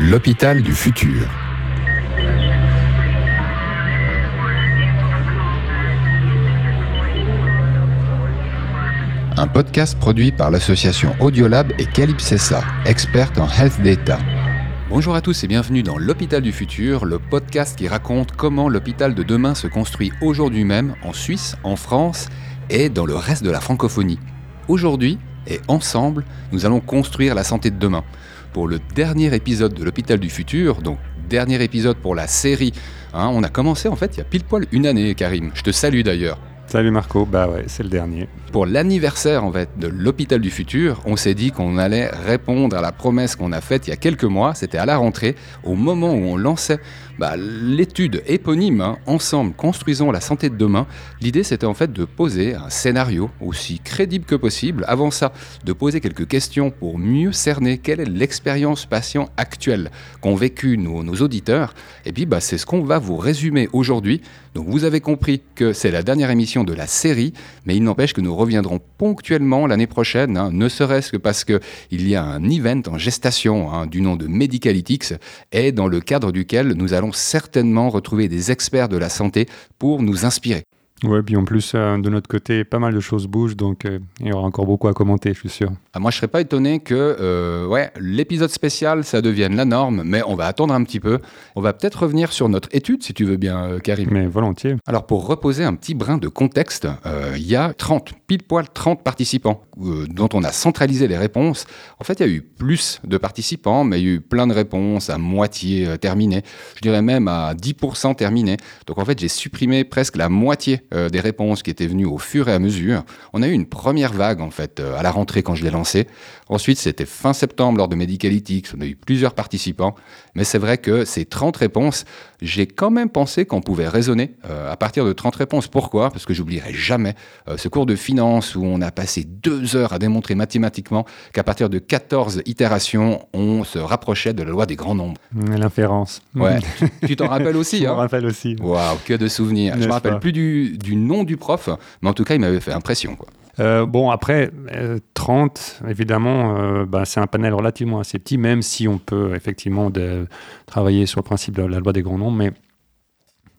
L'hôpital du futur. Un podcast produit par l'association Audiolab et Calypsessa, experte en health data. Bonjour à tous et bienvenue dans l'hôpital du futur, le podcast qui raconte comment l'hôpital de demain se construit aujourd'hui même en Suisse, en France et dans le reste de la francophonie. Aujourd'hui et ensemble, nous allons construire la santé de demain. Pour le dernier épisode de l'hôpital du futur, donc dernier épisode pour la série, hein, on a commencé en fait il y a pile poil une année, Karim. Je te salue d'ailleurs. Salut Marco, bah ouais, c'est le dernier. Pour l'anniversaire en fait de l'hôpital du futur, on s'est dit qu'on allait répondre à la promesse qu'on a faite il y a quelques mois, c'était à la rentrée, au moment où on lançait bah, l'étude éponyme, hein, ensemble, construisons la santé de demain. L'idée c'était en fait de poser un scénario aussi crédible que possible, avant ça, de poser quelques questions pour mieux cerner quelle est l'expérience patient actuelle qu'ont vécu nos, nos auditeurs, et puis bah, c'est ce qu'on va vous résumer aujourd'hui. Donc vous avez compris que c'est la dernière émission de la série, mais il n'empêche que nous reviendrons ponctuellement l'année prochaine, hein, ne serait-ce que parce qu'il y a un event en gestation hein, du nom de Medicalytics, et dans le cadre duquel nous allons certainement retrouver des experts de la santé pour nous inspirer. Ouais, puis en plus, euh, de notre côté, pas mal de choses bougent, donc euh, il y aura encore beaucoup à commenter, je suis sûr. Ah, moi, je serais pas étonné que euh, ouais, l'épisode spécial, ça devienne la norme, mais on va attendre un petit peu. On va peut-être revenir sur notre étude, si tu veux bien, Karim. Mais volontiers. Alors, pour reposer un petit brin de contexte, il y a 30, pile poil 30 participants euh, dont on a centralisé les réponses. En fait, il y a eu plus de participants, mais il y a eu plein de réponses à moitié euh, terminées. Je dirais même à 10% terminées. Donc, en fait, j'ai supprimé presque la moitié euh, des réponses qui étaient venues au fur et à mesure. On a eu une première vague, en fait, à la rentrée quand je l'ai lancé. Ensuite, c'était fin septembre lors de Medicalytics. On a eu plusieurs participants. Mais c'est vrai que ces 30 réponses, j'ai quand même pensé qu'on pouvait raisonner à partir de 30 réponses. Pourquoi? Parce que j'oublierai jamais ce cours de finance où on a passé deux heures à démontrer mathématiquement qu'à partir de 14 itérations, on se rapprochait de la loi des grands nombres. L'inférence. Ouais. tu t'en rappelles aussi Je hein me rappelle aussi. Waouh, que de souvenirs. Je me rappelle pas plus du, du nom du prof, mais en tout cas, il m'avait fait impression. Quoi. Euh, bon, après, euh, 30, évidemment, euh, bah, c'est un panel relativement assez petit, même si on peut effectivement de- travailler sur le principe de la loi des grands nombres, mais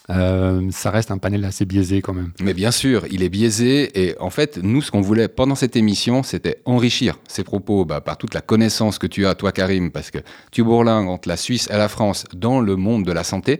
euh, ça reste un panel assez biaisé quand même. Mais bien sûr, il est biaisé et en fait, nous, ce qu'on voulait pendant cette émission, c'était enrichir ces propos bah, par toute la connaissance que tu as, toi, Karim, parce que tu bourlingues entre la Suisse et la France dans le monde de la santé,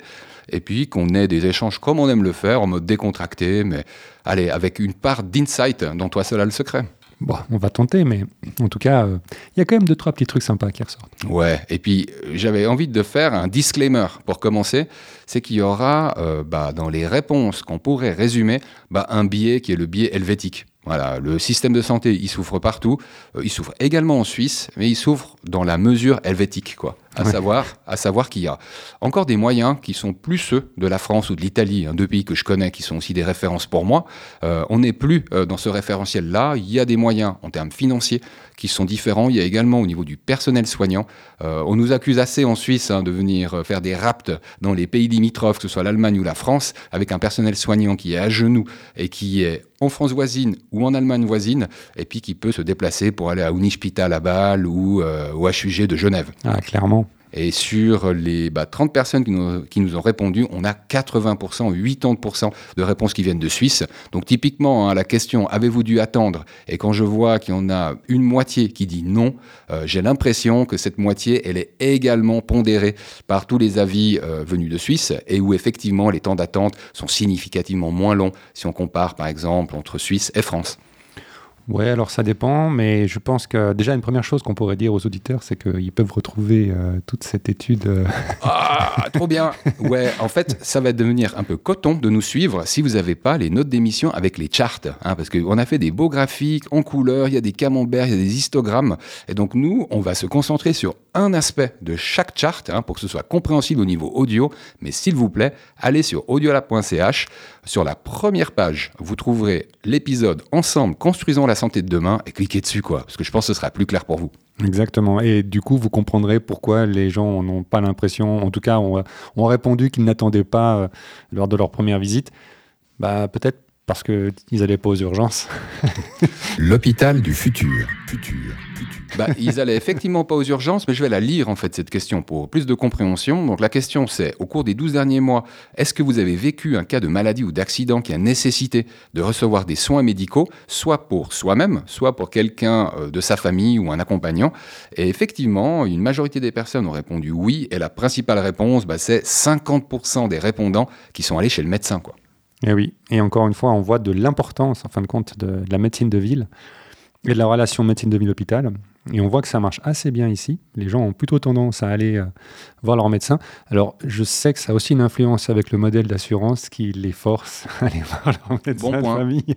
et puis qu'on ait des échanges comme on aime le faire, en mode décontracté, mais allez, avec une part d'insight dont toi seul a le secret. Bon, on va tenter, mais en tout cas, euh, il y a quand même deux, trois petits trucs sympas qui ressortent. Ouais, et puis euh, j'avais envie de faire un disclaimer pour commencer, c'est qu'il y aura euh, bah, dans les réponses qu'on pourrait résumer bah, un biais qui est le biais helvétique. Voilà, le système de santé, il souffre partout, il souffre également en Suisse, mais il souffre dans la mesure helvétique, quoi. À Ouais. savoir, à savoir qu'il y a encore des moyens qui sont plus ceux de la France ou de l'Italie, hein, deux pays que je connais qui sont aussi des références pour moi. Euh, on n'est plus euh, dans ce référentiel-là. Il y a des moyens en termes financiers qui sont différents. Il y a également au niveau du personnel soignant. Euh, on nous accuse assez en Suisse hein, de venir faire des rapts dans les pays limitrophes, que ce soit l'Allemagne ou la France, avec un personnel soignant qui est à genoux et qui est en France voisine ou en Allemagne voisine, et puis qui peut se déplacer pour aller à Unispital à Bâle ou au HUG de Genève. Ah, clairement. Et sur les bah, 30 personnes qui nous, qui nous ont répondu, on a 80%, 80% de réponses qui viennent de Suisse. Donc typiquement, hein, la question avez-vous dû attendre? Et quand je vois qu'il y en a une moitié qui dit non, euh, j'ai l'impression que cette moitié, elle est également pondérée par tous les avis euh, venus de Suisse et où effectivement les temps d'attente sont significativement moins longs si on compare par exemple entre Suisse et France. Ouais, alors ça dépend, mais je pense que déjà une première chose qu'on pourrait dire aux auditeurs, c'est qu'ils peuvent retrouver euh, toute cette étude. euh, Ah, trop bien. Ouais, en fait, ça va devenir un peu coton de nous suivre si vous n'avez pas les notes d'émission avec les charts, hein, parce qu'on a fait des beaux graphiques en couleur, il y a des camemberts, il y a des histogrammes, et donc nous, on va se concentrer sur un aspect de chaque chart hein, pour que ce soit compréhensible au niveau audio. Mais s'il vous plaît, allez sur audiolab.ch. Sur la première page, vous trouverez l'épisode Ensemble, construisons la santé de demain, et cliquez dessus, quoi, parce que je pense que ce sera plus clair pour vous. Exactement. Et du coup, vous comprendrez pourquoi les gens n'ont pas l'impression, en tout cas, ont, ont répondu qu'ils n'attendaient pas euh, lors de leur première visite. Bah, peut-être parce qu'ils n'allaient pas aux urgences. L'hôpital du futur. futur. Bah, ils allaient effectivement pas aux urgences, mais je vais la lire en fait cette question pour plus de compréhension. Donc la question c'est, au cours des 12 derniers mois, est-ce que vous avez vécu un cas de maladie ou d'accident qui a nécessité de recevoir des soins médicaux, soit pour soi-même, soit pour quelqu'un euh, de sa famille ou un accompagnant? Et effectivement, une majorité des personnes ont répondu oui, et la principale réponse, bah, c'est 50% des répondants qui sont allés chez le médecin. Quoi. Et eh oui, et encore une fois, on voit de l'importance, en fin de compte, de, de la médecine de ville et de la relation médecine de ville-hôpital. Et on voit que ça marche assez bien ici. Les gens ont plutôt tendance à aller euh, voir leur médecin. Alors, je sais que ça a aussi une influence avec le modèle d'assurance qui les force à aller voir leur médecin de famille.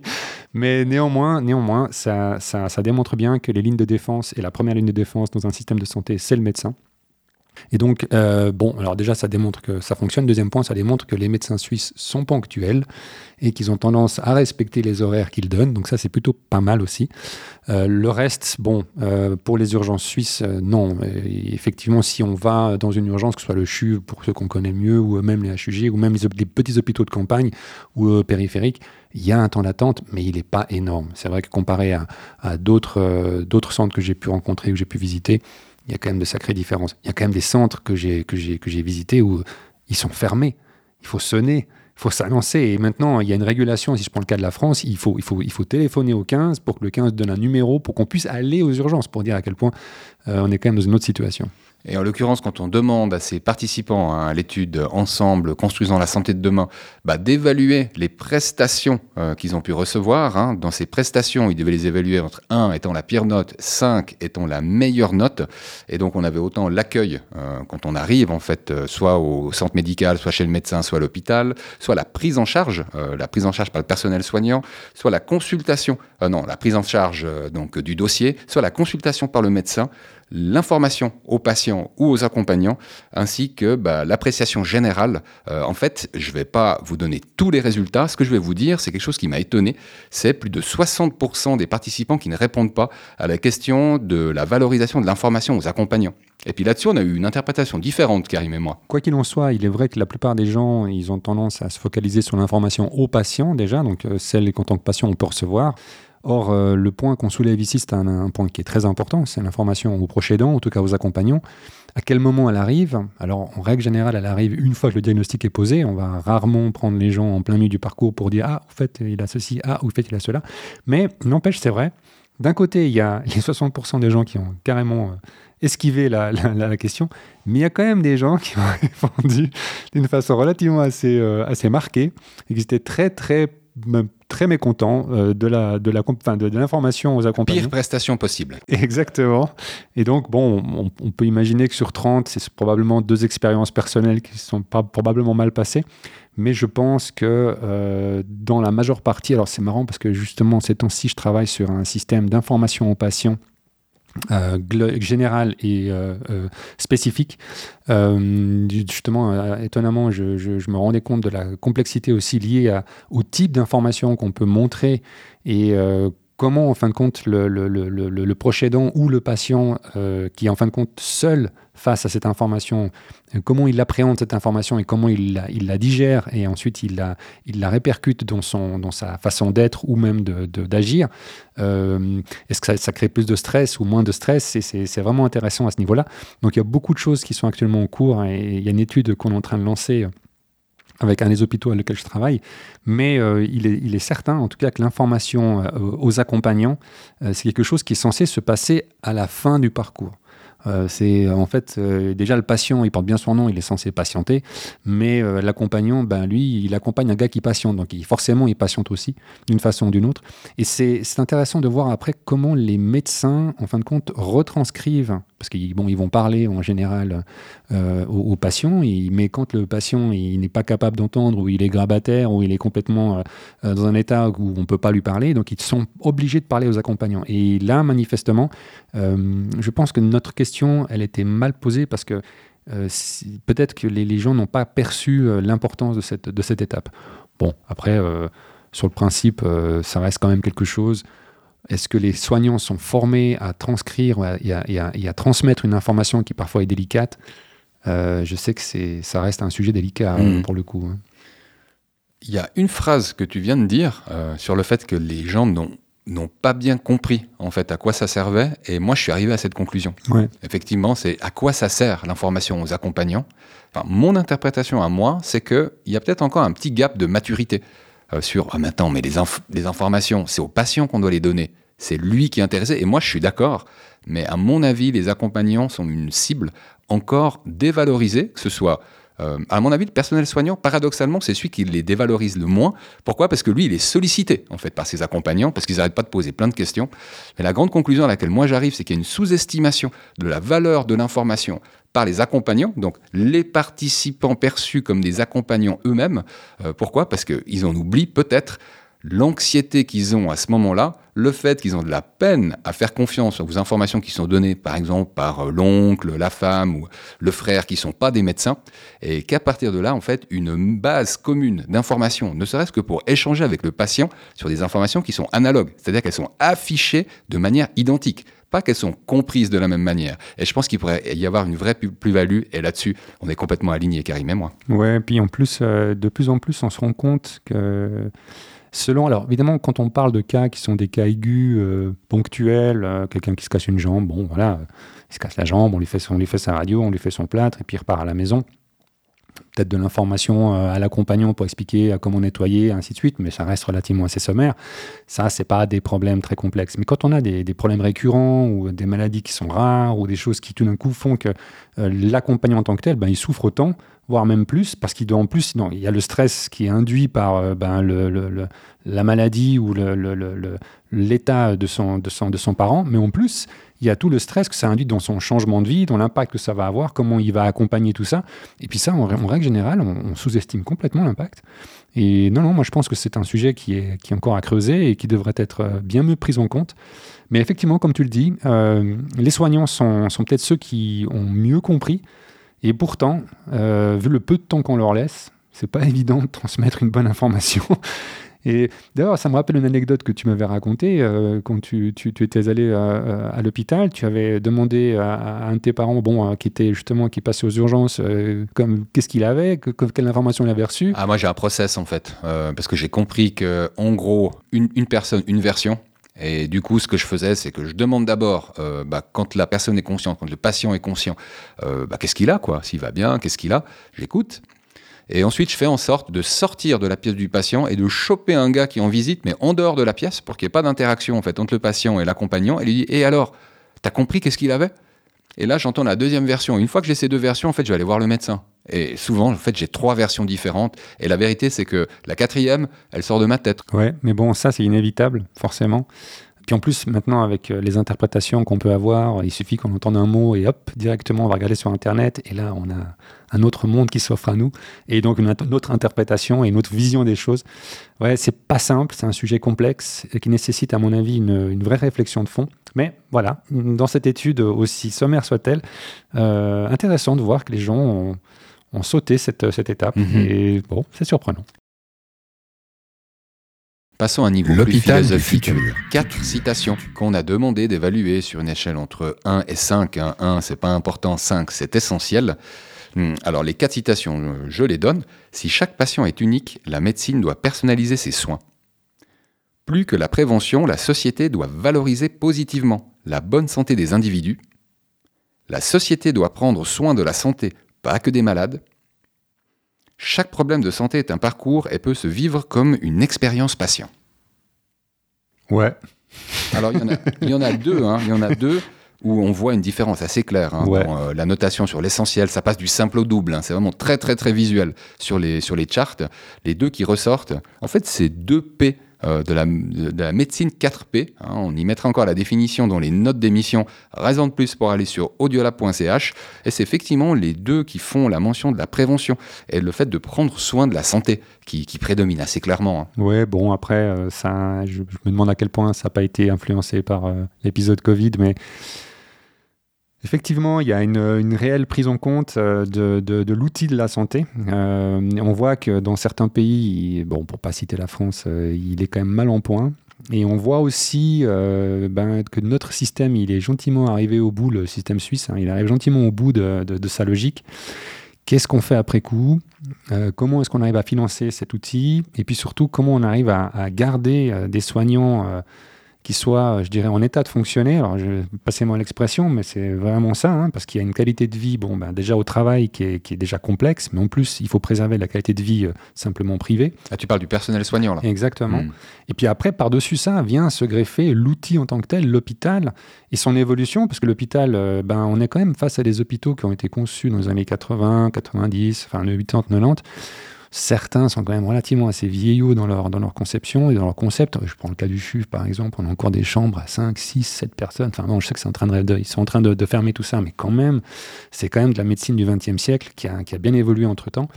Mais néanmoins, néanmoins ça, ça, ça démontre bien que les lignes de défense et la première ligne de défense dans un système de santé, c'est le médecin. Et donc, euh, bon, alors déjà, ça démontre que ça fonctionne. Deuxième point, ça démontre que les médecins suisses sont ponctuels et qu'ils ont tendance à respecter les horaires qu'ils donnent. Donc ça, c'est plutôt pas mal aussi. Euh, le reste, bon, euh, pour les urgences suisses, non. effectivement, si on va dans une urgence, que ce soit le CHU pour ceux qu'on connaît mieux, ou même les HUG, ou même les, petits hôpitaux de campagne ou périphériques, il y a un temps d'attente, mais il n'est pas énorme. C'est vrai que comparé à, à d'autres centres que j'ai pu rencontrer ou que j'ai pu visiter, il y a quand même de sacrées différences. Il y a quand même des centres que j'ai visités où ils sont fermés. Il faut sonner, il faut s'annoncer. Et maintenant, il y a une régulation. Si je prends le cas de la France, il faut il faut il faut téléphoner au 15 pour que le 15 donne un numéro pour qu'on puisse aller aux urgences pour dire à quel point euh, on est quand même dans une autre situation. Et en l'occurrence, quand on demande à ces participants à l'étude Ensemble, construisant la santé de demain, bah, d'évaluer les prestations euh, qu'ils ont pu recevoir, hein, dans ces prestations, ils devaient les évaluer entre 1 étant la pire note, 5 étant la meilleure note. Et donc, on avait autant l'accueil euh, quand on arrive, en fait, euh, soit au centre médical, soit chez le médecin, soit à l'hôpital, soit la prise en charge, la prise en charge par le personnel soignant, soit la consultation, non, la prise en charge donc du dossier, soit la consultation par le médecin l'information aux patients ou aux accompagnants, ainsi que bah, l'appréciation générale. Euh, en fait, je ne vais pas vous donner tous les résultats. Ce que je vais vous dire, c'est quelque chose qui m'a étonné. C'est plus de 60% des participants qui ne répondent pas à la question de la valorisation de l'information aux accompagnants. Et puis là-dessus, on a eu une interprétation différente, Karim et moi. Quoi qu'il en soit, il est vrai que la plupart des gens, ils ont tendance à se focaliser sur l'information aux patients déjà, donc euh, celle qu'en tant que patient on peut recevoir. Or, euh, le point qu'on soulève ici, c'est un, point qui est très important, c'est l'information aux proches aidants, en tout cas aux accompagnants. À quel moment elle arrive? Alors, en règle générale, elle arrive une fois que le diagnostic est posé. On va rarement prendre les gens en plein milieu du parcours pour dire Ah, en fait, il a ceci, ah, au fait, il a cela. Mais n'empêche, c'est vrai. D'un côté, il y a les 60% des gens qui ont carrément euh, esquivé la, question, mais il y a quand même des gens qui ont répondu d'une façon relativement assez, euh, assez marquée et qui étaient très, très très mécontent euh, de la de la de, l'information aux accompagnants. Pire prestation possible. Exactement. Et donc bon, on, peut imaginer que sur 30, c'est probablement deux expériences personnelles qui sont pas probablement mal passées. Mais je pense que euh, dans la majeure partie, alors c'est marrant parce que justement ces temps-ci, je travaille sur un système d'information aux patients euh, général et euh, euh, spécifique. justement, étonnamment, je, me rendais compte de la complexité aussi liée au type d'information qu'on peut montrer et comment, en fin de compte, le, le, le, le proche aidant ou le patient euh, qui en fin de compte seul face à cette information, euh, comment il appréhende cette information et comment il la, digère et ensuite il la, répercute dans, son, dans sa façon d'être ou même d'agir. De, euh, Est-ce que ça, crée plus de stress ou moins de stress? C'est vraiment intéressant à ce niveau-là. Donc il y a beaucoup de choses qui sont actuellement en cours et il y a une étude qu'on est en train de lancer avec un des hôpitaux à lequel je travaille, mais euh, il, est, il, est, certain, en tout cas, que l'information euh, aux accompagnants, euh, c'est quelque chose qui est censé se passer à la fin du parcours. Euh, c'est en fait euh, déjà le patient, il porte bien son nom, il est censé patienter, mais euh, l'accompagnant, ben lui, il accompagne un gars qui patiente, donc forcément il patiente aussi d'une façon ou d'une autre. Et c'est intéressant de voir après comment les médecins, en fin de compte, retranscrivent, parce qu'ils bon, vont parler en général aux, patients, mais quand le patient il n'est pas capable d'entendre, ou il est grabataire, ou il est complètement dans un état où on ne peut pas lui parler, donc ils sont obligés de parler aux accompagnants. Et là, manifestement, je pense que notre question elle était mal posée parce que euh, peut-être que les, gens n'ont pas perçu euh, l'importance de cette, étape. Bon, après, euh, sur le principe, ça reste quand même quelque chose. Est-ce que les soignants sont formés à transcrire et à, transmettre une information qui parfois est délicate? Je sais que ça reste un sujet délicat mmh. pour le coup. Hein. Il y a une phrase que tu viens de dire euh, sur le fait que les gens n'ont n'ont pas bien compris en fait à quoi ça servait et moi je suis arrivé à cette conclusion. Ouais. Effectivement, c'est à quoi ça sert l'information aux accompagnants? Enfin, mon interprétation à moi, c'est que il y a peut-être encore un petit gap de maturité euh, sur ah maintenant mais les, les informations, c'est aux patients qu'on doit les donner. C'est lui qui est intéressé et moi je suis d'accord, mais à mon avis, les accompagnants sont une cible encore dévalorisée, que ce soit euh, à mon avis, le personnel soignant, paradoxalement, c'est celui qui les dévalorise le moins. Pourquoi? Parce que lui, il est sollicité en fait par ses accompagnants, parce qu'ils n'arrêtent pas de poser plein de questions. Mais la grande conclusion à laquelle moi j'arrive, c'est qu'il y a une sous-estimation de la valeur de l'information par les accompagnants, donc les participants perçus comme des accompagnants eux-mêmes. Euh, pourquoi? Parce qu'ils en oublient peut-être l'anxiété qu'ils ont à ce moment-là, le fait qu'ils ont de la peine à faire confiance aux informations qui sont données, par exemple, par euh, l'oncle, la femme ou le frère qui sont pas des médecins, et qu'à partir de là, en fait, une base commune d'informations, ne serait-ce que pour échanger avec le patient sur des informations qui sont analogues, c'est-à-dire qu'elles sont affichées de manière identique pas qu'elles sont comprises de la même manière. Et je pense qu'il pourrait y avoir une vraie plus- plus-value, et là-dessus, on est complètement alignés, Karim et moi. Ouais, puis en plus, euh, de plus en plus, on se rend compte que selon. Alors, évidemment, quand on parle de cas qui sont des cas aigus, euh, ponctuels, euh, quelqu'un qui se casse une jambe, bon, voilà, il se casse la jambe, on lui, fait on lui fait sa radio, on lui fait son plâtre, et puis il repart à la maison. De l'information euh, à l'accompagnant pour expliquer comment nettoyer, ainsi de suite, mais ça reste relativement assez sommaire. Ça, c'est pas des problèmes très complexes. Mais quand on a des, des problèmes récurrents ou des maladies qui sont rares ou des choses qui tout d'un coup font que euh, l'accompagnant en tant que tel, ben, il souffre autant, voire même plus, parce qu'il doit en plus, non, il y a le stress qui est induit par euh, ben, le, la maladie ou l'état de son, de, son, de son parent, mais en plus, il y a tout le stress que ça induit dans son changement de vie, dans l'impact que ça va avoir, comment il va accompagner tout ça. Et puis ça, en, en règle on, on sous-estime complètement l'impact. Et non, non, moi je pense que c'est un sujet qui est, qui est encore à creuser et qui devrait être euh, bien mieux pris en compte. Mais effectivement, comme tu le dis, euh, les soignants sont, sont peut-être ceux qui ont mieux compris. Et pourtant, euh, vu le peu de temps qu'on leur laisse, c'est pas évident de transmettre une bonne information. Et d'ailleurs, ça me rappelle une anecdote que tu m'avais racontée euh, quand tu, tu- étais allé euh, à l'hôpital. Tu avais demandé à, un de tes parents, bon, euh, qui était justement qui passait aux urgences, euh, comme qu'est-ce qu'il avait, que- que- quelle information il avait reçue. Ah, moi j'ai un process en fait, euh, parce que j'ai compris que en gros, une, personne, une version. Et du coup, ce que je faisais, c'est que je demande d'abord, euh, bah, quand la personne est consciente, quand le patient est conscient, euh, bah, qu'est-ce qu'il a, quoi? S'il va bien, qu'est-ce qu'il a? J'écoute. Et ensuite, je fais en sorte de sortir de la pièce du patient et de choper un gars qui est en visite, mais en dehors de la pièce, pour qu'il n'y ait pas d'interaction en fait entre le patient et l'accompagnant, et lui dit Et alors T'as compris qu'est-ce qu'il avait? Et là, j'entends la deuxième version. Une fois que j'ai ces deux versions, en fait, je vais aller voir le médecin. Et souvent, en fait, j'ai trois versions différentes. Et la vérité, c'est que la quatrième, elle sort de ma tête. Ouais, mais bon, ça c'est inévitable, forcément. Puis en plus, maintenant, avec euh, les interprétations qu'on peut avoir, il suffit qu'on entende un mot et hop, directement, on va regarder sur Internet. Et là, on a un autre monde qui s'offre à nous. Et donc, une, autre interprétation et une autre vision des choses. Ouais, c'est pas simple, c'est un sujet complexe et qui nécessite, à mon avis, une, une vraie réflexion de fond. Mais voilà, dans cette étude, aussi sommaire soit-elle, euh, intéressant de voir que les gens ont, ont sauté cette, cette étape. Mhm. Et bon, c'est surprenant. Passons à un niveau plus philosophique. Quatre citations qu'on a demandé d'évaluer sur une échelle entre 1 et 5. hein. 1, c'est pas important, 5, c'est essentiel. Hum, Alors, les quatre citations, euh, je les donne. Si chaque patient est unique, la médecine doit personnaliser ses soins. Plus que la prévention, la société doit valoriser positivement la bonne santé des individus. La société doit prendre soin de la santé, pas que des malades. Chaque problème de santé est un parcours et peut se vivre comme une expérience patient. Ouais. Alors, il y en a, il y en a deux, hein, il y en a deux où on voit une différence assez claire hein, Ouais. dans euh, la notation sur l'essentiel. Ça passe du simple au double. hein, c'est vraiment très, très, très visuel sur les, sur les charts. Les deux qui ressortent, en fait, c'est deux P euh, de, la, de la médecine 4P. hein. on y mettra encore la définition dans les notes d'émission. Raison de plus pour aller sur audiolab.ch. Et c'est effectivement les deux qui font la mention de la prévention et le fait de prendre soin de la santé qui, prédomine assez clairement. hein. Ouais, bon, après, euh, ça, je, je me demande à quel point ça n'a pas été influencé par euh, l'épisode Covid, mais effectivement, il y a une, réelle prise en compte euh, de, l'outil de la santé. Euh, on voit que dans certains pays, bon, pour pas citer la France, euh, il est quand même mal en point. Et on voit aussi ben, que notre système, il est gentiment arrivé au bout, le système suisse, hein, il arrive gentiment au bout de, sa logique Qu'est-ce qu'on fait après coup? Comment est-ce qu'on arrive à financer cet outil? Et puis surtout, comment on arrive à, garder des soignants qui soit, je dirais, en état de fonctionner. Alors, je, passez-moi l'expression, mais c'est vraiment ça, hein, parce qu'il y a une qualité de vie, bon, ben, déjà au travail qui est, qui est, déjà complexe, mais en plus, il faut préserver la qualité de vie euh, simplement privée. Ah, tu parles du personnel soignant, là. Exactement. Mmh. Et puis après, par-dessus ça, vient se greffer l'outil en tant que tel, l'hôpital, et son évolution, parce que l'hôpital, euh, ben, on est quand même face à des hôpitaux qui ont été conçus dans les années 80, 90, enfin 80, 90 Certains sont quand même relativement assez vieillots dans leur, dans leur conception et dans leur concept. Je prends le cas du CHUV, par exemple. On a encore des chambres à 5, 6, 7 personnes. Enfin, bon, je sais que c'est en train de, ils sont en train de, fermer tout ça, mais quand même, c'est quand même de la médecine du XXe siècle qui a, bien évolué entre temps.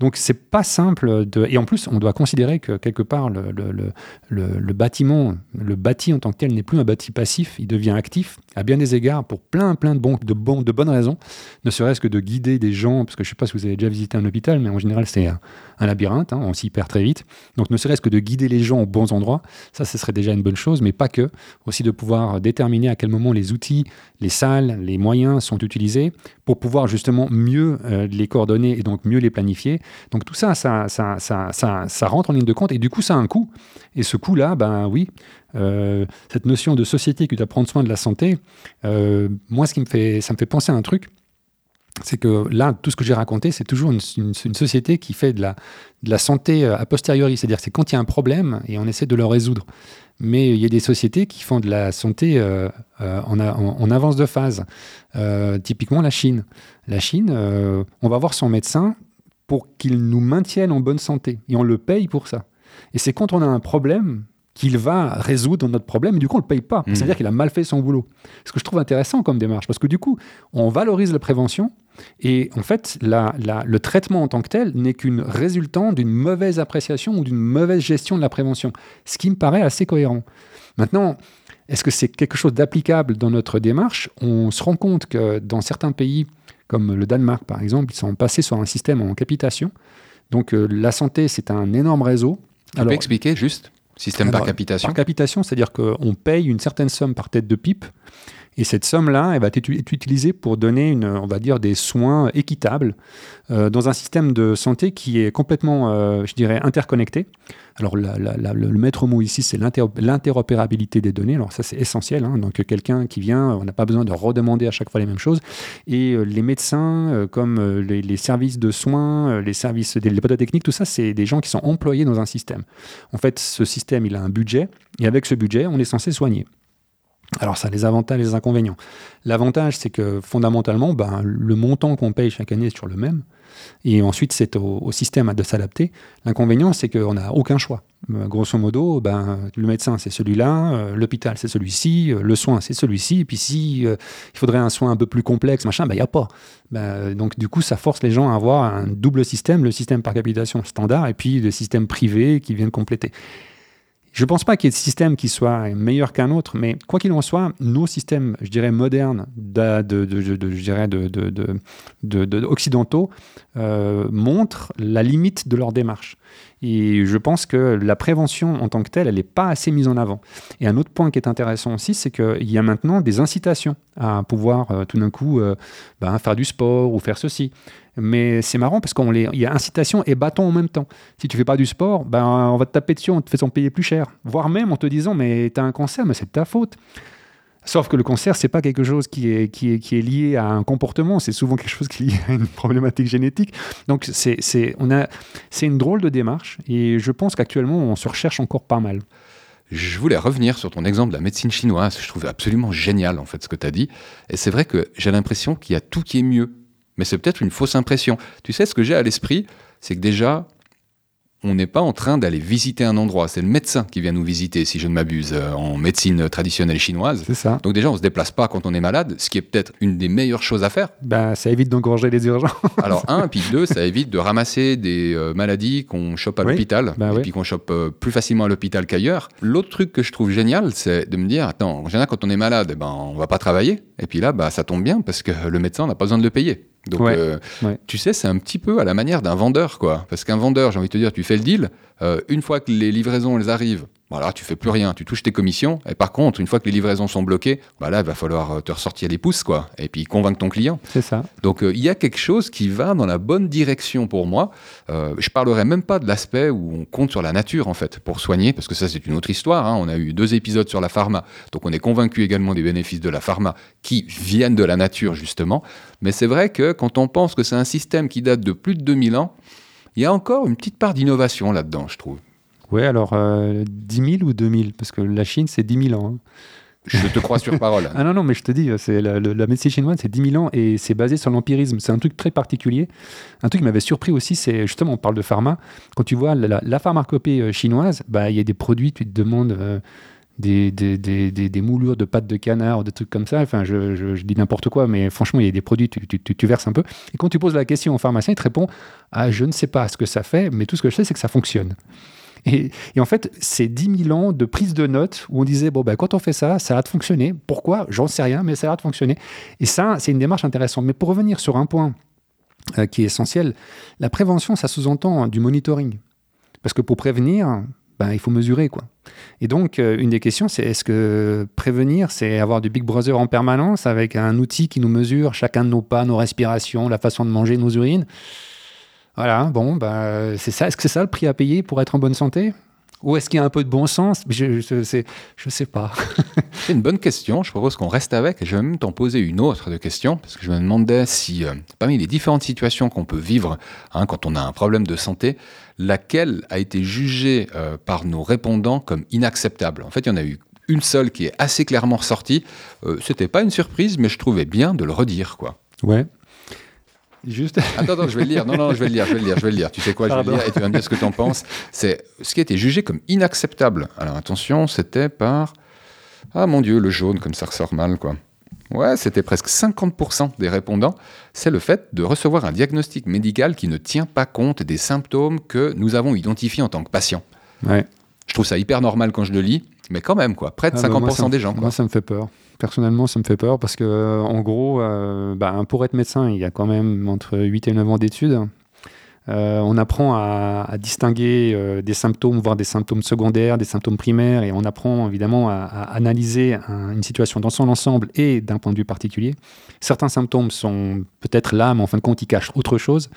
Donc, c'est pas simple. De... Et en plus, on doit considérer que quelque part, le, le, le, bâtiment, le bâti en tant que tel n'est plus un bâti passif, il devient actif à bien des égards pour plein, plein de, de, de bonnes raisons, ne serait-ce que de guider des gens, parce que je sais pas si vous avez déjà visité un hôpital, mais en général, c'est un, labyrinthe, hein, on s'y perd très vite. Donc ne serait-ce que de guider les gens aux bons endroits, ça ce serait déjà une bonne chose, mais pas que. Aussi de pouvoir déterminer à quel moment les outils, les salles, les moyens sont utilisés pour pouvoir justement mieux euh, les coordonner et donc mieux les planifier. Donc tout ça ça, ça, ça, ça, ça rentre en ligne de compte et du coup ça a un coût. Et ce coût-là, ben oui, euh, cette notion de société qui doit prendre soin de la santé, euh, moi ce qui me fait, ça me fait penser à un truc c'est que là, tout ce que j'ai raconté, c'est toujours une, société qui fait de la, santé a posteriori, c'est-à-dire c'est quand il y a un problème et on essaie de le résoudre. Mais il y a des sociétés qui font de la santé euh, en, a, en, avance de phase. Euh, typiquement la Chine. La Chine, euh, on va voir son médecin pour qu'il nous maintienne en bonne santé et on le paye pour ça. Et c'est quand on a un problème qu'il va résoudre notre problème, et du coup, on ne le paye pas. Mmh. C'est-à-dire qu'il a mal fait son boulot. Ce que je trouve intéressant comme démarche, parce que du coup, on valorise la prévention, et en fait, la, la, le traitement en tant que tel n'est qu'une résultante d'une mauvaise appréciation ou d'une mauvaise gestion de la prévention, ce qui me paraît assez cohérent. Maintenant, est-ce que c'est quelque chose d'applicable dans notre démarche? On se rend compte que dans certains pays, comme le Danemark par exemple, ils sont passés sur un système en capitation. Donc euh, la santé, c'est un énorme réseau. Tu Alors, peux expliquer juste? Système Alors, par capitation Par capitation, c'est-à-dire qu'on paye une certaine somme par tête de pipe. Et cette somme-là, elle va être utilisée pour donner, une, on va dire, des soins équitables euh, dans un système de santé qui est complètement, euh, je dirais, interconnecté. Alors, le maître mot ici, c'est l'interopérabilité des données. Alors, ça, c'est essentiel. Hein. Donc, quelqu'un qui vient, on n'a pas besoin de redemander à chaque fois les mêmes choses. Et euh, les médecins, comme les, les, services de soins, les services, des, les techniques, tout ça, c'est des gens qui sont employés dans un système. En fait, ce système, il a un budget. Et avec ce budget, on est censé soigner. Alors ça les avantages et les inconvénients. L'avantage, c'est que fondamentalement, ben, le montant qu'on paye chaque année est sur le même. Et ensuite, c'est au, système de s'adapter. L'inconvénient, c'est qu'on n'a aucun choix. Euh, grosso modo, ben, le médecin, c'est celui-là, euh, l'hôpital, c'est celui-ci, euh, le soin, c'est celui-ci. Et puis si il faudrait un soin un peu plus complexe, machin, ben, il n'y a pas. Ben, donc du coup, ça force les gens à avoir un double système, le système par capitation standard et puis le système privé qui vient compléter. Je ne pense pas qu'il y ait de système qui soit meilleur qu'un autre, mais quoi qu'il en soit, nos systèmes, je dirais, modernes, de, de, de, je de, occidentaux, euh, montrent la limite de leur démarche. Et je pense que la prévention en tant que telle, elle n'est pas assez mise en avant. Et un autre point qui est intéressant aussi, c'est qu'il y a maintenant des incitations à pouvoir euh, tout d'un coup euh, ben, faire du sport ou faire ceci. Mais c'est marrant parce qu'il y a incitation et bâton en même temps. Si tu fais pas du sport, ben, on va te taper dessus, on te fait payer plus cher. Voire même en te disant, mais tu as un cancer, mais c'est de ta faute. Sauf que le cancer, c'est pas quelque chose qui est, qui, est, qui est lié à un comportement, c'est souvent quelque chose qui est lié à une problématique génétique. Donc c'est une drôle de démarche et je pense qu'actuellement, on se recherche encore pas mal. Je voulais revenir sur ton exemple de la médecine chinoise. Je trouvais absolument génial, en fait, ce que tu as dit. Et c'est vrai que j'ai l'impression qu'il y a tout qui est mieux. Mais c'est peut-être une fausse impression. Tu sais, ce que j'ai à l'esprit, c'est que déjà, on n'est pas en train d'aller visiter un endroit. C'est le médecin qui vient nous visiter, si je ne m'abuse, euh, en médecine traditionnelle chinoise. C'est ça. Donc déjà, on ne se déplace pas quand on est malade, ce qui est peut-être une des meilleures choses à faire. Ben, ça évite d'engorger les urgences. Alors un, puis deux, ça évite de ramasser des euh, maladies qu'on chope à oui. l'hôpital, ben et oui. puis qu'on chope euh, plus facilement à l'hôpital qu'ailleurs. L'autre truc que je trouve génial, c'est de me dire, attends, en général, quand on est malade, eh ben, on va pas travailler. Et puis là, bah, ça tombe bien, parce que le médecin n'a pas besoin de le payer. Donc, ouais, euh, ouais. tu sais, c'est un petit peu à la manière d'un vendeur, quoi. Parce qu'un vendeur, j'ai envie de te dire, tu fais le deal, euh, une fois que les livraisons elles arrivent, Voilà, tu fais plus rien, tu touches tes commissions. Et par contre, une fois que les livraisons sont bloquées, bah là, il va falloir euh, te ressortir les pouces, quoi. Et puis convaincre ton client. C'est ça. Donc euh, il y a quelque chose qui va dans la bonne direction pour moi. Euh, je parlerai même pas de l'aspect où on compte sur la nature, en fait, pour soigner, parce que ça, c'est une autre histoire. hein. On a eu deux épisodes sur la pharma. Donc on est convaincu également des bénéfices de la pharma qui viennent de la nature, justement. Mais c'est vrai que quand on pense que c'est un système qui date de plus de 2000 ans, il y a encore une petite part d'innovation là-dedans, je trouve. Ouais, alors euh, 10 000 ou 2000 Parce que la Chine, c'est 10 000 ans. hein. Je te crois sur parole. Ah non, non, mais je te dis, c'est la, médecine chinoise, c'est 10 000 ans et c'est basé sur l'empirisme. C'est un truc très particulier. Un truc qui m'avait surpris aussi, c'est justement, on parle de pharma. Quand tu vois la, la- pharmacopée euh, chinoise, bah, il y a des produits, tu te demandes euh, des, des, des, des- des moulures de pâtes de canard, des trucs comme ça. Enfin, je, je- je dis n'importe quoi, mais franchement, il y a des produits, tu, tu, tu- tu verses un peu. Et quand tu poses la question au pharmacien, il te répond Ah, je ne sais pas ce que ça fait, mais tout ce que je sais, c'est que ça fonctionne. Et, en fait, c'est 10 000 ans de prise de notes où on disait, bon, ben, quand on fait ça, ça va de fonctionner. Pourquoi? J'en sais rien, mais ça va de fonctionner. Et ça, c'est une démarche intéressante. Mais pour revenir sur un point euh, qui est essentiel, la prévention, ça sous-entend du monitoring. Parce que pour prévenir, ben, il faut mesurer. quoi. Et donc, euh, une des questions, c'est est-ce que prévenir, c'est avoir du Big Brother en permanence avec un outil qui nous mesure chacun de nos pas, nos respirations, la façon de manger, nos urines? Voilà, bon, bah, c'est ça. Est-ce que c'est ça le prix à payer pour être en bonne santé? Ou est-ce qu'il y a un peu de bon sens? Je je, sais- je sais pas. C'est une bonne question. Je propose qu'on reste avec. Et je vais même t'en poser une autre de question, parce que je me demandais si, euh, parmi les différentes situations qu'on peut vivre hein, quand on a un problème de santé, laquelle a été jugée euh, par nos répondants comme inacceptable? En fait, il y en a eu une seule qui est assez clairement ressortie. Euh, C'était pas une surprise, mais je trouvais bien de le redire, quoi. Ouais. Juste. Attends, attends, je vais le lire. Non, non, je vais le lire, je vais le lire, je vais le lire. Tu sais quoi, je vais le lire et tu vas me dire ce que tu en penses. C'est ce qui a été jugé comme inacceptable. Alors attention, c'était par. Ah mon Dieu, le jaune, comme ça ressort mal, quoi. Ouais, c'était presque 50% des répondants. C'est le fait de recevoir un diagnostic médical qui ne tient pas compte des symptômes que nous avons identifiés en tant que patients. Ouais. Je trouve ça hyper normal quand je le lis, mais quand même, quoi. Près de Ah bah, 50% moi, ça me- des gens, quoi. Moi, ça me fait peur. Personnellement, ça me fait peur parce que, euh, en gros, euh, bah, pour être médecin, il y a quand même entre 8 et 9 ans d'études. Euh, on apprend à, distinguer des symptômes, voire des symptômes secondaires, des symptômes primaires, et on apprend évidemment à, analyser un- une situation dans son ensemble et d'un point de vue particulier. Certains symptômes sont peut-être là, mais en fin de compte, ils cachent autre chose.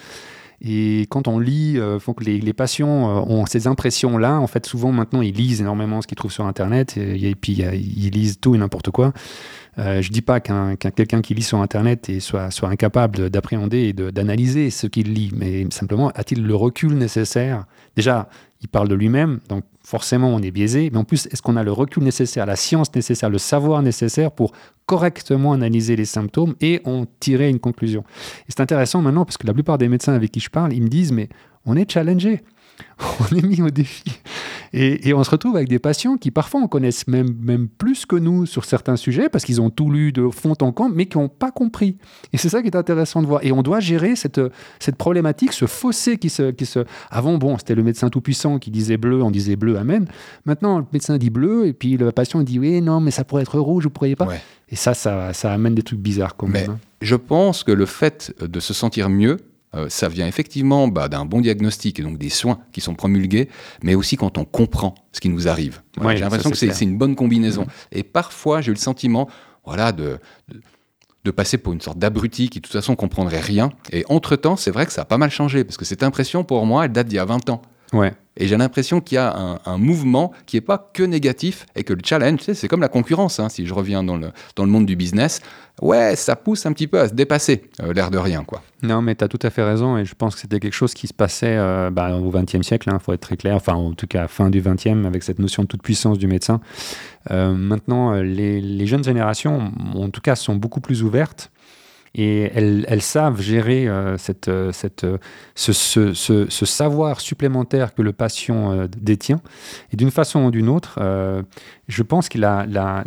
Et quand on lit, euh, faut que les, les patients euh, ont ces impressions-là. En fait, souvent maintenant, ils lisent énormément ce qu'ils trouvent sur Internet et, et puis ils lisent tout et n'importe quoi. Euh, je dis pas qu'un qu'un- quelqu'un qui lit sur Internet et soit, soit incapable d'appréhender et d'analyser ce qu'il lit, mais simplement a-t-il le recul nécessaire? Déjà, il parle de lui-même, donc forcément on est biaisé, mais en plus, est-ce qu'on a le recul nécessaire, la science nécessaire, le savoir nécessaire pour correctement analyser les symptômes et en tirer une conclusion? C'est intéressant maintenant parce que la plupart des médecins avec qui je parle, ils me disent, mais on est challengé. On est mis au défi. Et, et on se retrouve avec des patients qui parfois en connaissent même, même plus que nous sur certains sujets parce qu'ils ont tout lu de fond en comble, mais qui n'ont pas compris. Et c'est ça qui est intéressant de voir. Et on doit gérer cette, cette problématique, ce fossé qui se, qui se... Avant, bon, c'était le médecin tout-puissant qui disait bleu, on disait bleu, amen. Maintenant, le médecin dit bleu, et puis le patient dit oui, non, mais ça pourrait être rouge, vous ne pourriez pas. Ouais. Et ça, ça, ça amène des trucs bizarres quand Mais même. hein. je pense que le fait de se sentir mieux, euh, ça vient effectivement bah, d'un bon diagnostic et donc des soins qui sont promulgués, mais aussi quand on comprend ce qui nous arrive. Voilà, J'ai l'impression que c'est une bonne combinaison. Et parfois, j'ai eu le sentiment voilà, de, de, de passer pour une sorte d'abruti qui, de toute façon, comprendrait rien. Et entre-temps, c'est vrai que ça a pas mal changé, parce que cette impression, pour moi, elle date d'il y a 20 ans. Ouais. Et j'ai l'impression qu'il y a un, mouvement qui n'est pas que négatif et que le challenge, c'est comme la concurrence, hein, si je reviens dans le, dans le monde du business. Ouais, ça pousse un petit peu à se dépasser, euh, l'air de rien, quoi. Non, mais tu as tout à fait raison, et je pense que c'était quelque chose qui se passait euh, bah, au XXe siècle, il faut être très clair, enfin en tout cas fin du XXe, avec cette notion de toute puissance du médecin. Euh, maintenant, euh, les jeunes générations, en tout cas, sont beaucoup plus ouvertes, et elles, savent gérer euh, cette, euh, euh, ce, savoir supplémentaire que le patient détient. Et d'une façon ou d'une autre, je pense la-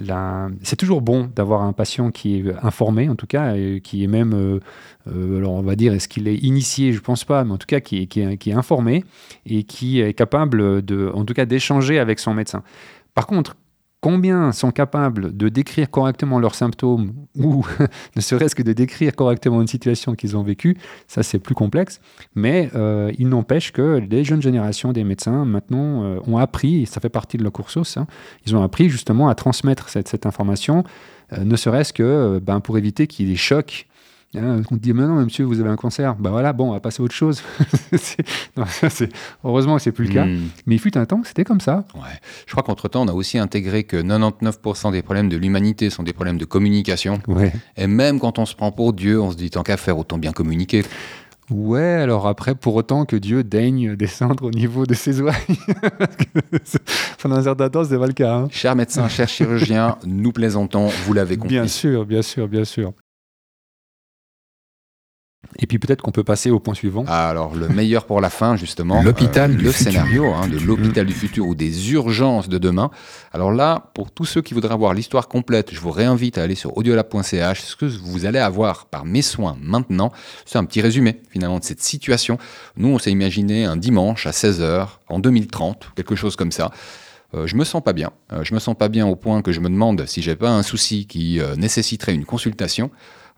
c'est toujours bon d'avoir un patient qui est informé, en tout cas, et qui est même, alors on va dire, est-ce qu'il est initié? Je pense pas, mais en tout cas, qui est- qui est informé et qui est capable de, en tout cas, d'échanger avec son médecin. Par contre, combien sont capables de décrire correctement leurs symptômes ou ne serait-ce que de décrire correctement une situation qu'ils ont vécue, ça c'est plus complexe. Mais euh, il n'empêche que les jeunes générations des médecins maintenant euh, ont appris, et ça fait partie de leur cursus, hein, ils ont appris justement à transmettre cette, information, euh, ne serait-ce que ben, pour éviter qu'il y ait des chocs Hein, on dit maintenant, monsieur, vous avez un cancer. Ben voilà, bon, on va passer à autre chose. non, heureusement que c'est plus le cas. Hmm. Mais il fut un temps que c'était comme ça. Ouais. Je crois qu'entre-temps, on a aussi intégré que 99% des problèmes de l'humanité sont des problèmes de communication. Ouais. Et même quand on se prend pour Dieu, on se dit tant qu'à faire, autant bien communiquer. Ouais, alors après, pour autant que Dieu daigne descendre au niveau de ses oreilles. Pendant un certain temps, c'est pas le cas. Hein. Cher médecin, cher chirurgien, nous plaisantons, vous l'avez compris. Bien sûr, bien sûr, bien sûr. Et puis peut-être qu'on peut passer au point suivant. Alors le meilleur pour la fin justement. L'hôpital euh, Le scénario hein, de l'hôpital du futur ou des urgences de demain. Alors là, pour tous ceux qui voudraient avoir l'histoire complète, je vous réinvite à aller sur audiolab.ch. Ce que vous allez avoir par mes soins maintenant, c'est un petit résumé finalement de cette situation. Nous, on s'est imaginé un dimanche à 16h en 2030, quelque chose comme ça. Euh, je me sens pas bien. Euh, je me sens pas bien au point que je me demande si j'ai pas un souci qui euh, nécessiterait une consultation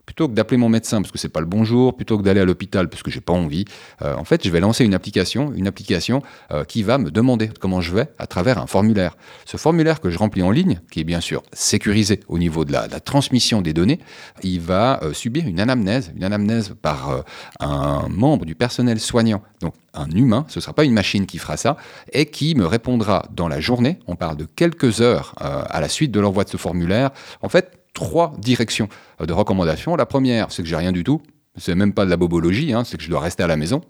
plutôt que d'appeler mon médecin parce que c'est pas le bon jour, plutôt que d'aller à l'hôpital parce que j'ai pas envie, euh, en fait, je vais lancer une application, une application euh, qui va me demander comment je vais à travers un formulaire. Ce formulaire que je remplis en ligne, qui est bien sûr sécurisé au niveau de la, transmission des données, il va euh, subir une anamnèse, une anamnèse par un membre du personnel soignant, donc un humain, ce ne sera pas une machine qui fera ça, et qui me répondra dans la journée, on parle de quelques heures à la suite de l'envoi de ce formulaire, en fait, trois directions euh, de recommandation. La première, c'est que j'ai rien du tout. C'est même pas de la bobologie, hein, c'est que je dois rester à la maison.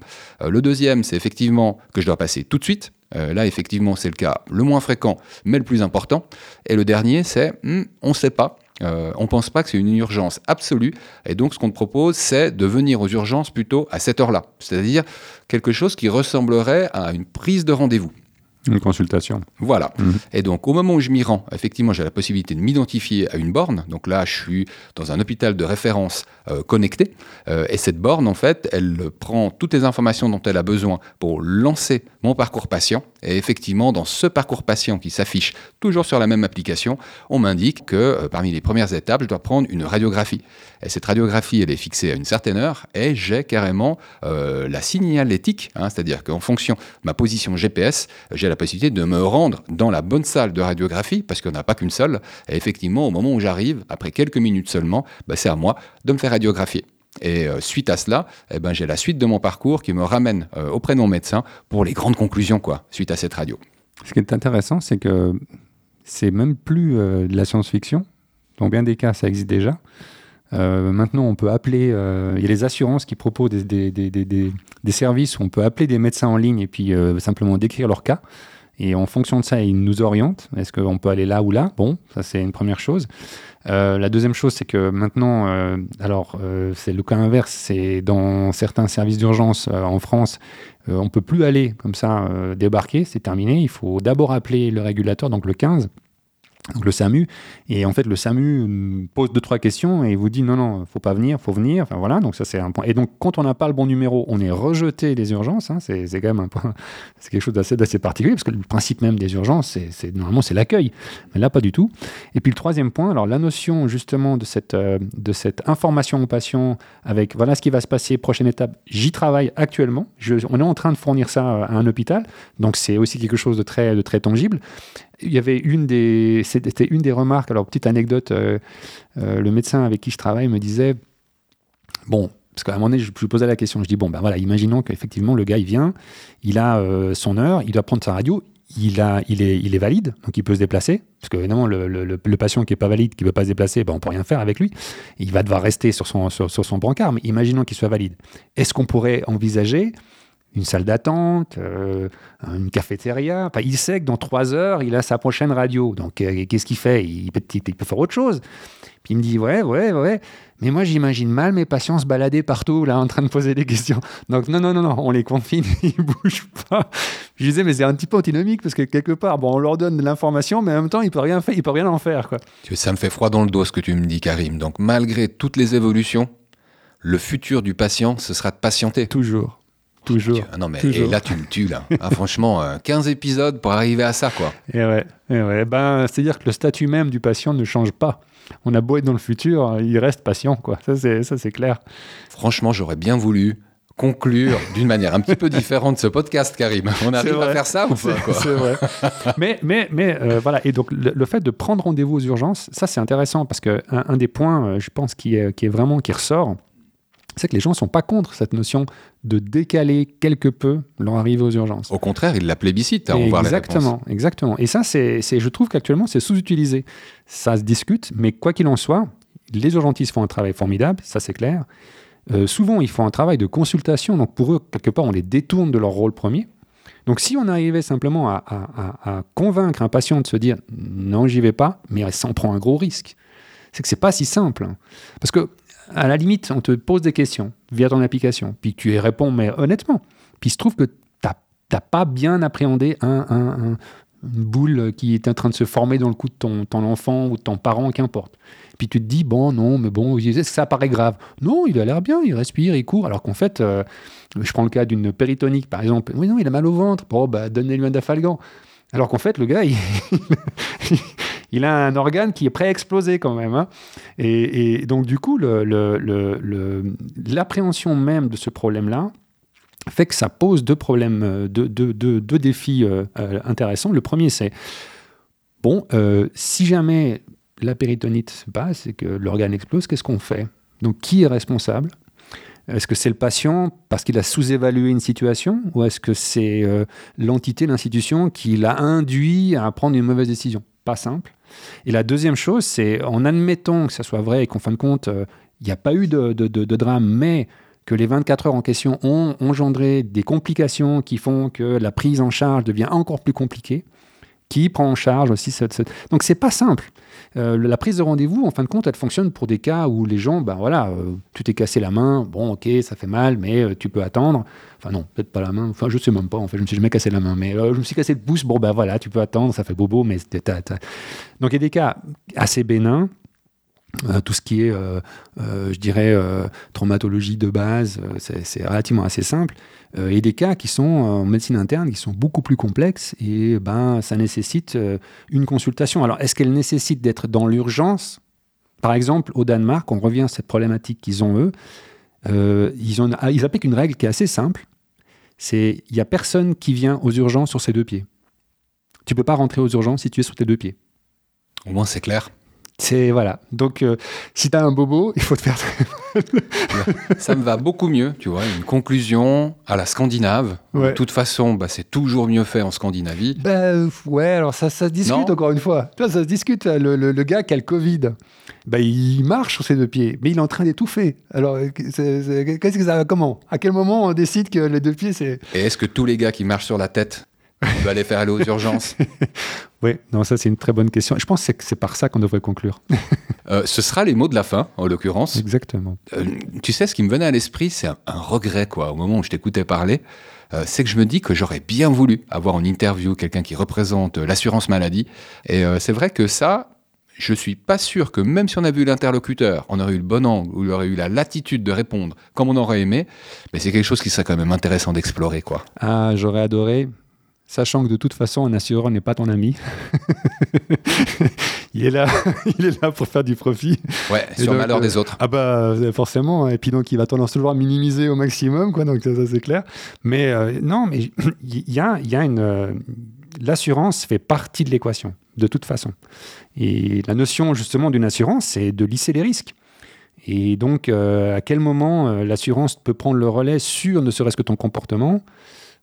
Euh, le deuxième, c'est effectivement que je dois passer tout de suite. Euh, là, effectivement, c'est le cas le moins fréquent, mais le plus important. Et le dernier, c'est hmm, on ne sait pas. on ne pense pas que c'est une urgence absolue. Et donc, ce qu'on te propose, c'est de venir aux urgences plutôt à cette heure-là. C'est-à-dire quelque chose qui ressemblerait à une prise de rendez-vous. Une consultation. Voilà. Mhm. Et donc, au moment où je m'y rends, effectivement, j'ai la possibilité de m'identifier à une borne. Donc là, je suis dans un hôpital de référence euh, connecté. Euh, et cette borne, en fait, elle prend toutes les informations dont elle a besoin pour lancer mon parcours patient. Et effectivement, dans ce parcours patient qui s'affiche toujours sur la même application, on m'indique que euh, parmi les premières étapes, je dois prendre une radiographie. Et cette radiographie, elle est fixée à une certaine heure. Et j'ai carrément la signalétique, hein, c'est-à-dire qu'en fonction de ma position GPS, j'ai la possibilité de me rendre dans la bonne salle de radiographie, parce qu'on n'a pas qu'une seule. Et effectivement, au moment où j'arrive, après quelques minutes seulement, bah, c'est à moi de me faire radiographier. Et euh, suite à cela, eh ben, j'ai la suite de mon parcours qui me ramène euh, auprès de mon médecin pour les grandes conclusions, quoi, suite à cette radio. Ce qui est intéressant, c'est que c'est même plus euh, de la science-fiction. Dans bien des cas, ça existe déjà. maintenant, on peut appeler. Il y a les assurances qui proposent des, des, des, des, services où on peut appeler des médecins en ligne et puis simplement décrire leur cas. Et en fonction de ça, ils nous orientent. Est-ce qu'on peut aller là ou là? Bon, ça c'est une première chose. Euh, la deuxième chose, c'est que maintenant, euh, alors euh, c'est le cas inverse, c'est dans certains services d'urgence en France, on peut plus aller comme ça débarquer, c'est terminé. Il faut d'abord appeler le régulateur, donc le 15 donc le SAMU. Et en fait, le SAMU pose deux, trois questions et vous dit non, non, faut pas venir, faut venir. Enfin voilà, donc ça c'est un point. Et donc, quand on n'a pas le bon numéro, on est rejeté des urgences. Hein, c'est quand même un point, c'est quelque chose d'assez particulier parce que le principe même des urgences, c'est normalement c'est l'accueil. Mais là, pas du tout. Et puis le troisième point, alors la notion justement de cette, euh, de cette information au patient avec voilà ce qui va se passer, prochaine étape, j'y travaille actuellement. On est en train de fournir ça à un hôpital. Donc c'est aussi quelque chose de très, de très tangible il y avait une des, c'était une des remarques. Alors petite anecdote, euh, euh, le médecin avec qui je travaille me disait, bon, parce qu'à un moment donné, je lui posais la question, je dis bon ben voilà, imaginons qu'effectivement le gars il vient, il a euh, son heure, il doit prendre sa radio, il, a, il, est, il est valide, donc il peut se déplacer, parce que évidemment le, le, patient qui est pas valide, qui veut pas se déplacer, ben, on peut rien faire avec lui, il va devoir rester sur son, sur son brancard, mais imaginons qu'il soit valide. Est-ce qu'on pourrait envisager une salle d'attente, euh, une cafétéria. il sait que dans trois heures, il a sa prochaine radio. Donc, euh, qu'est-ce qu'il fait? Il peut, il peut, faire autre chose. Puis il me dit, ouais, ouais, ouais. Mais moi, j'imagine mal mes patients se balader partout, là, en train de poser des questions. Donc, non, non, non, non, on les confine, ils bougent pas. Je disais, mais c'est un petit peu antinomique, parce que quelque part, bon, on leur donne de l'information, mais en même temps, il peut rien faire, peut rien en faire, quoi. Ça me fait froid dans le dos, ce que tu me dis, Karim. Donc, malgré toutes les évolutions, le futur du patient, ce sera de patienter. Toujours. Toujours. Ah Non, mais Toujours. et là, tu me tues, là. Ah, franchement, euh, 15 épisodes pour arriver à ça, quoi. Et ouais, et ouais. Ben, C'est-à-dire que le statut même du patient ne change pas. On a beau être dans le futur, il reste patient, quoi. Ça, c'est, ça, c'est clair. Franchement, j'aurais bien voulu conclure d'une manière un petit peu différente ce podcast, Karim. On arrive à faire ça ou pas, C'est vrai. mais mais, mais euh, voilà, et donc le, le fait de prendre rendez-vous aux urgences, ça c'est intéressant parce que un, un des points, euh, je pense, qui est, qui est vraiment, qui ressort, c'est que les gens sont pas contre cette notion de décaler quelque peu leur arrivée aux urgences. Au contraire, il la plébiscite, on voit les réponses. Exactement, exactement. Et ça, c'est, je trouve qu'actuellement, c'est sous-utilisé. Ça se discute, mais quoi qu'il en soit, les urgentistes font un travail formidable, ça c'est clair. Euh, souvent, ils font un travail de consultation, donc pour eux, quelque part, on les détourne de leur rôle premier. Donc si on arrivait simplement à, à- convaincre un patient de se dire non, j'y vais pas, mais il s'en prend un gros risque, c'est que c'est pas si simple. Parce que à la limite, on te pose des questions via ton application, puis tu y réponds, mais honnêtement. Puis il se trouve que tu n'as pas bien appréhendé un, un- un- une boule qui est en train de se former dans le cou de ton, ton enfant ou de ton parent, qu'importe. Puis tu te dis, bon, non, mais bon, ça paraît grave Non, il a l'air bien, il respire, il court. Alors qu'en fait, euh, je prends le cas d'une péritonique, par exemple. Oui, non, il a mal au ventre. Bon, bah, donnez-lui un dafalgan. Alors qu'en fait, le gars, il, il a un organe qui est prêt à exploser quand même. hein. Et, donc, du coup, l'appréhension même de ce problème-là fait que ça pose deux problèmes, euh, deux, défis euh, euh, intéressants. Le premier, c'est, bon, si jamais la péritonite se passe et que l'organe explose, qu'est-ce qu'on fait? Donc, qui est responsable? Est-ce que c'est le patient parce qu'il a sous-évalué une situation ou est-ce que c'est l'entité, l'institution qui l'a induit à prendre une mauvaise décision? Pas simple. Et la deuxième chose, c'est en admettant que ça soit vrai et qu'en fin de compte, euh, il n'y a pas eu de, drame, mais que les 24 heures en question ont engendré des complications qui font que la prise en charge devient encore plus compliquée. Qui prend en charge aussi cette... cette- Donc c'est pas simple. Euh, la prise de rendez-vous, en fin de compte, elle fonctionne pour des cas où les gens, ben voilà, euh, tu t'es cassé la main, bon ok, ça fait mal, mais euh, tu peux attendre. Enfin non, peut-être pas la main, enfin je sais même pas, en fait, je me suis jamais cassé la main, mais je me suis cassé le pouce, bon ben voilà, tu peux attendre, ça fait bobo, mais t'as- Donc il y a des cas assez bénins, euh, tout ce qui est, euh, euh, je dirais, traumatologie de base, c'est relativement assez simple. Et des cas qui sont en médecine interne, qui sont beaucoup plus complexes, et ben, ça nécessite une consultation. Alors, est-ce qu'elle nécessite d'être dans l'urgence? Par exemple, au Danemark, on revient à cette problématique qu'ils ont eux. Ils, ont, ah, ils appliquent une règle qui est assez simple. C'est il n'y a personne qui vient aux urgences sur ses deux pieds. Tu peux pas rentrer aux urgences si tu es sur tes deux pieds. Au moins, c'est clair. C'est voilà. Donc, euh, si tu as un bobo, il faut te faire. Ça me va beaucoup mieux, tu vois, une conclusion à la Scandinave. Ouais. De toute façon, bah, c'est toujours mieux fait en Scandinavie. Ben ouais, alors ça, ça se discute Non. encore une fois. Tu vois, ça se discute. Le, le- le gars qui a le Covid, ben, il marche sur ses deux pieds, mais il est en train d'étouffer. Alors, c'est- c'est- qu'est-ce que ça Comment? À quel moment on décide que les deux pieds, c'est. Et est-ce que tous les gars qui marchent sur la tête, on doit les faire aller aux urgences Oui, non, ça c'est une très bonne question. Je pense que c'est- par ça qu'on devrait conclure. Euh, Ce sera les mots de la fin, en l'occurrence. Exactement. Euh, tu sais, ce qui me venait à l'esprit, c'est un, un regret, quoi, au moment où je t'écoutais parler. euh, c'est que je me dis que j'aurais bien voulu avoir en interview quelqu'un qui représente l'assurance maladie. Et c'est vrai que ça, je suis pas sûr que même si on avait eu l'interlocuteur, on aurait eu le bon angle, ou il aurait eu la latitude de répondre comme on aurait aimé, mais c'est quelque chose qui serait quand même intéressant d'explorer, quoi. Ah, j'aurais adoré, sachant que de toute façon, un assureur n'est pas ton ami. il, est là, il est là pour faire du profit. Ouais, Et sur le donc, malheur euh, des autres. Ah bah euh, forcément, et puis donc il va tendance toujours à minimiser au maximum, quoi, donc ça, ça, c'est clair. Mais euh, non, mais il y a, y a une... euh, L'assurance fait partie de l'équation, de toute façon. Et la notion justement d'une assurance, c'est de lisser les risques. Et donc, à quel moment l'assurance peut prendre le relais sur ne serait-ce que ton comportement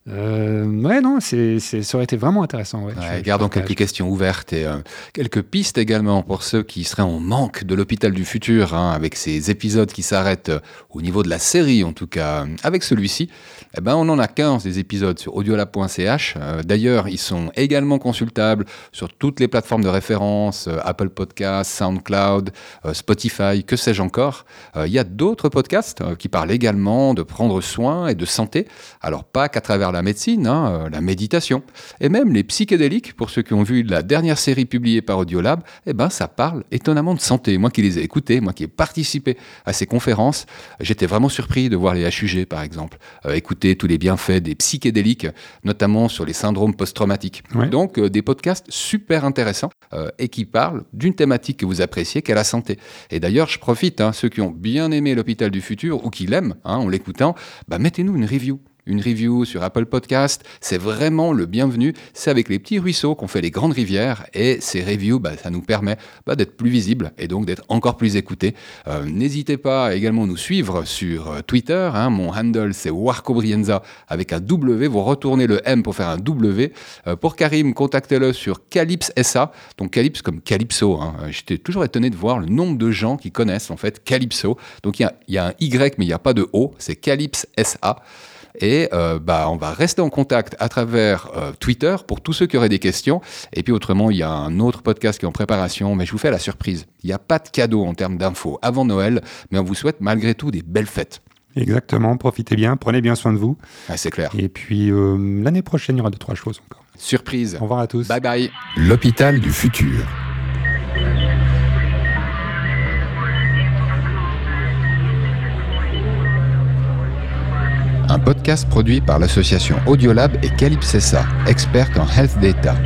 Euh, Ouais, non, c'est, ça aurait été vraiment intéressant. Ouais, Ouais, Je- gardons je quelques questions ouvertes et euh, quelques pistes également pour ceux qui seraient en manque de l'hôpital du futur, hein, avec ces épisodes qui s'arrêtent euh, au niveau de la série, en tout cas euh, avec celui-ci. Eh ben, on en a 15 des épisodes sur audiolab.ch. D'ailleurs, ils sont également consultables sur toutes les plateformes de référence, Apple Podcasts, SoundCloud, Spotify, que sais-je encore. Il y a d'autres podcasts qui parlent également de prendre soin et de santé. Alors pas qu'à travers la la médecine, hein, euh, la méditation, et même les psychédéliques, pour ceux qui ont vu la dernière série publiée par Audiolab, eh ben, ça parle étonnamment de santé. Moi qui les ai écoutés, moi qui ai participé à ces conférences, j'étais vraiment surpris de voir les HUG, par exemple, euh, écouter tous les bienfaits des psychédéliques, notamment sur les syndromes post-traumatiques. Ouais. Donc, euh, des podcasts super intéressants euh, et qui parlent d'une thématique que vous appréciez, qu'est la santé. Et d'ailleurs, je profite, hein, ceux qui ont bien aimé l'hôpital du futur ou qui l'aiment hein, en l'écoutant, bah, mettez-nous une review. Une review sur Apple Podcast, c'est vraiment le bienvenu. C'est avec les petits ruisseaux qu'on fait les grandes rivières et ces reviews, bah, ça nous permet bah, d'être plus visibles et donc d'être encore plus écoutés. Euh, N'hésitez pas à également nous suivre sur euh, Twitter. hein. mon handle c'est Warco Brienza avec un W. Vous retournez le M pour faire un W. Euh, pour Karim, contactez-le sur Calypse SA. Donc Calypse comme Calypso. hein. J'étais toujours étonné de voir le nombre de gens qui connaissent en fait Calypso. Donc il y y a un Y mais il n'y a pas de O. C'est Calypse SA. Et euh, bah, on va rester en contact à travers euh, Twitter pour tous ceux qui auraient des questions. Et puis autrement, il y a un autre podcast qui est en préparation, mais je vous fais la surprise. Il n'y a pas de cadeau en termes d'infos avant Noël, mais on vous souhaite malgré tout des belles fêtes. Exactement, profitez bien, prenez bien soin de vous. Ah, c'est clair. Et puis euh, l'année prochaine, il y aura deux, trois choses encore. Surprise. Au revoir à tous. Bye bye. L'hôpital du futur. Un podcast produit par l'association Audiolab et Calypsessa, experte en health data.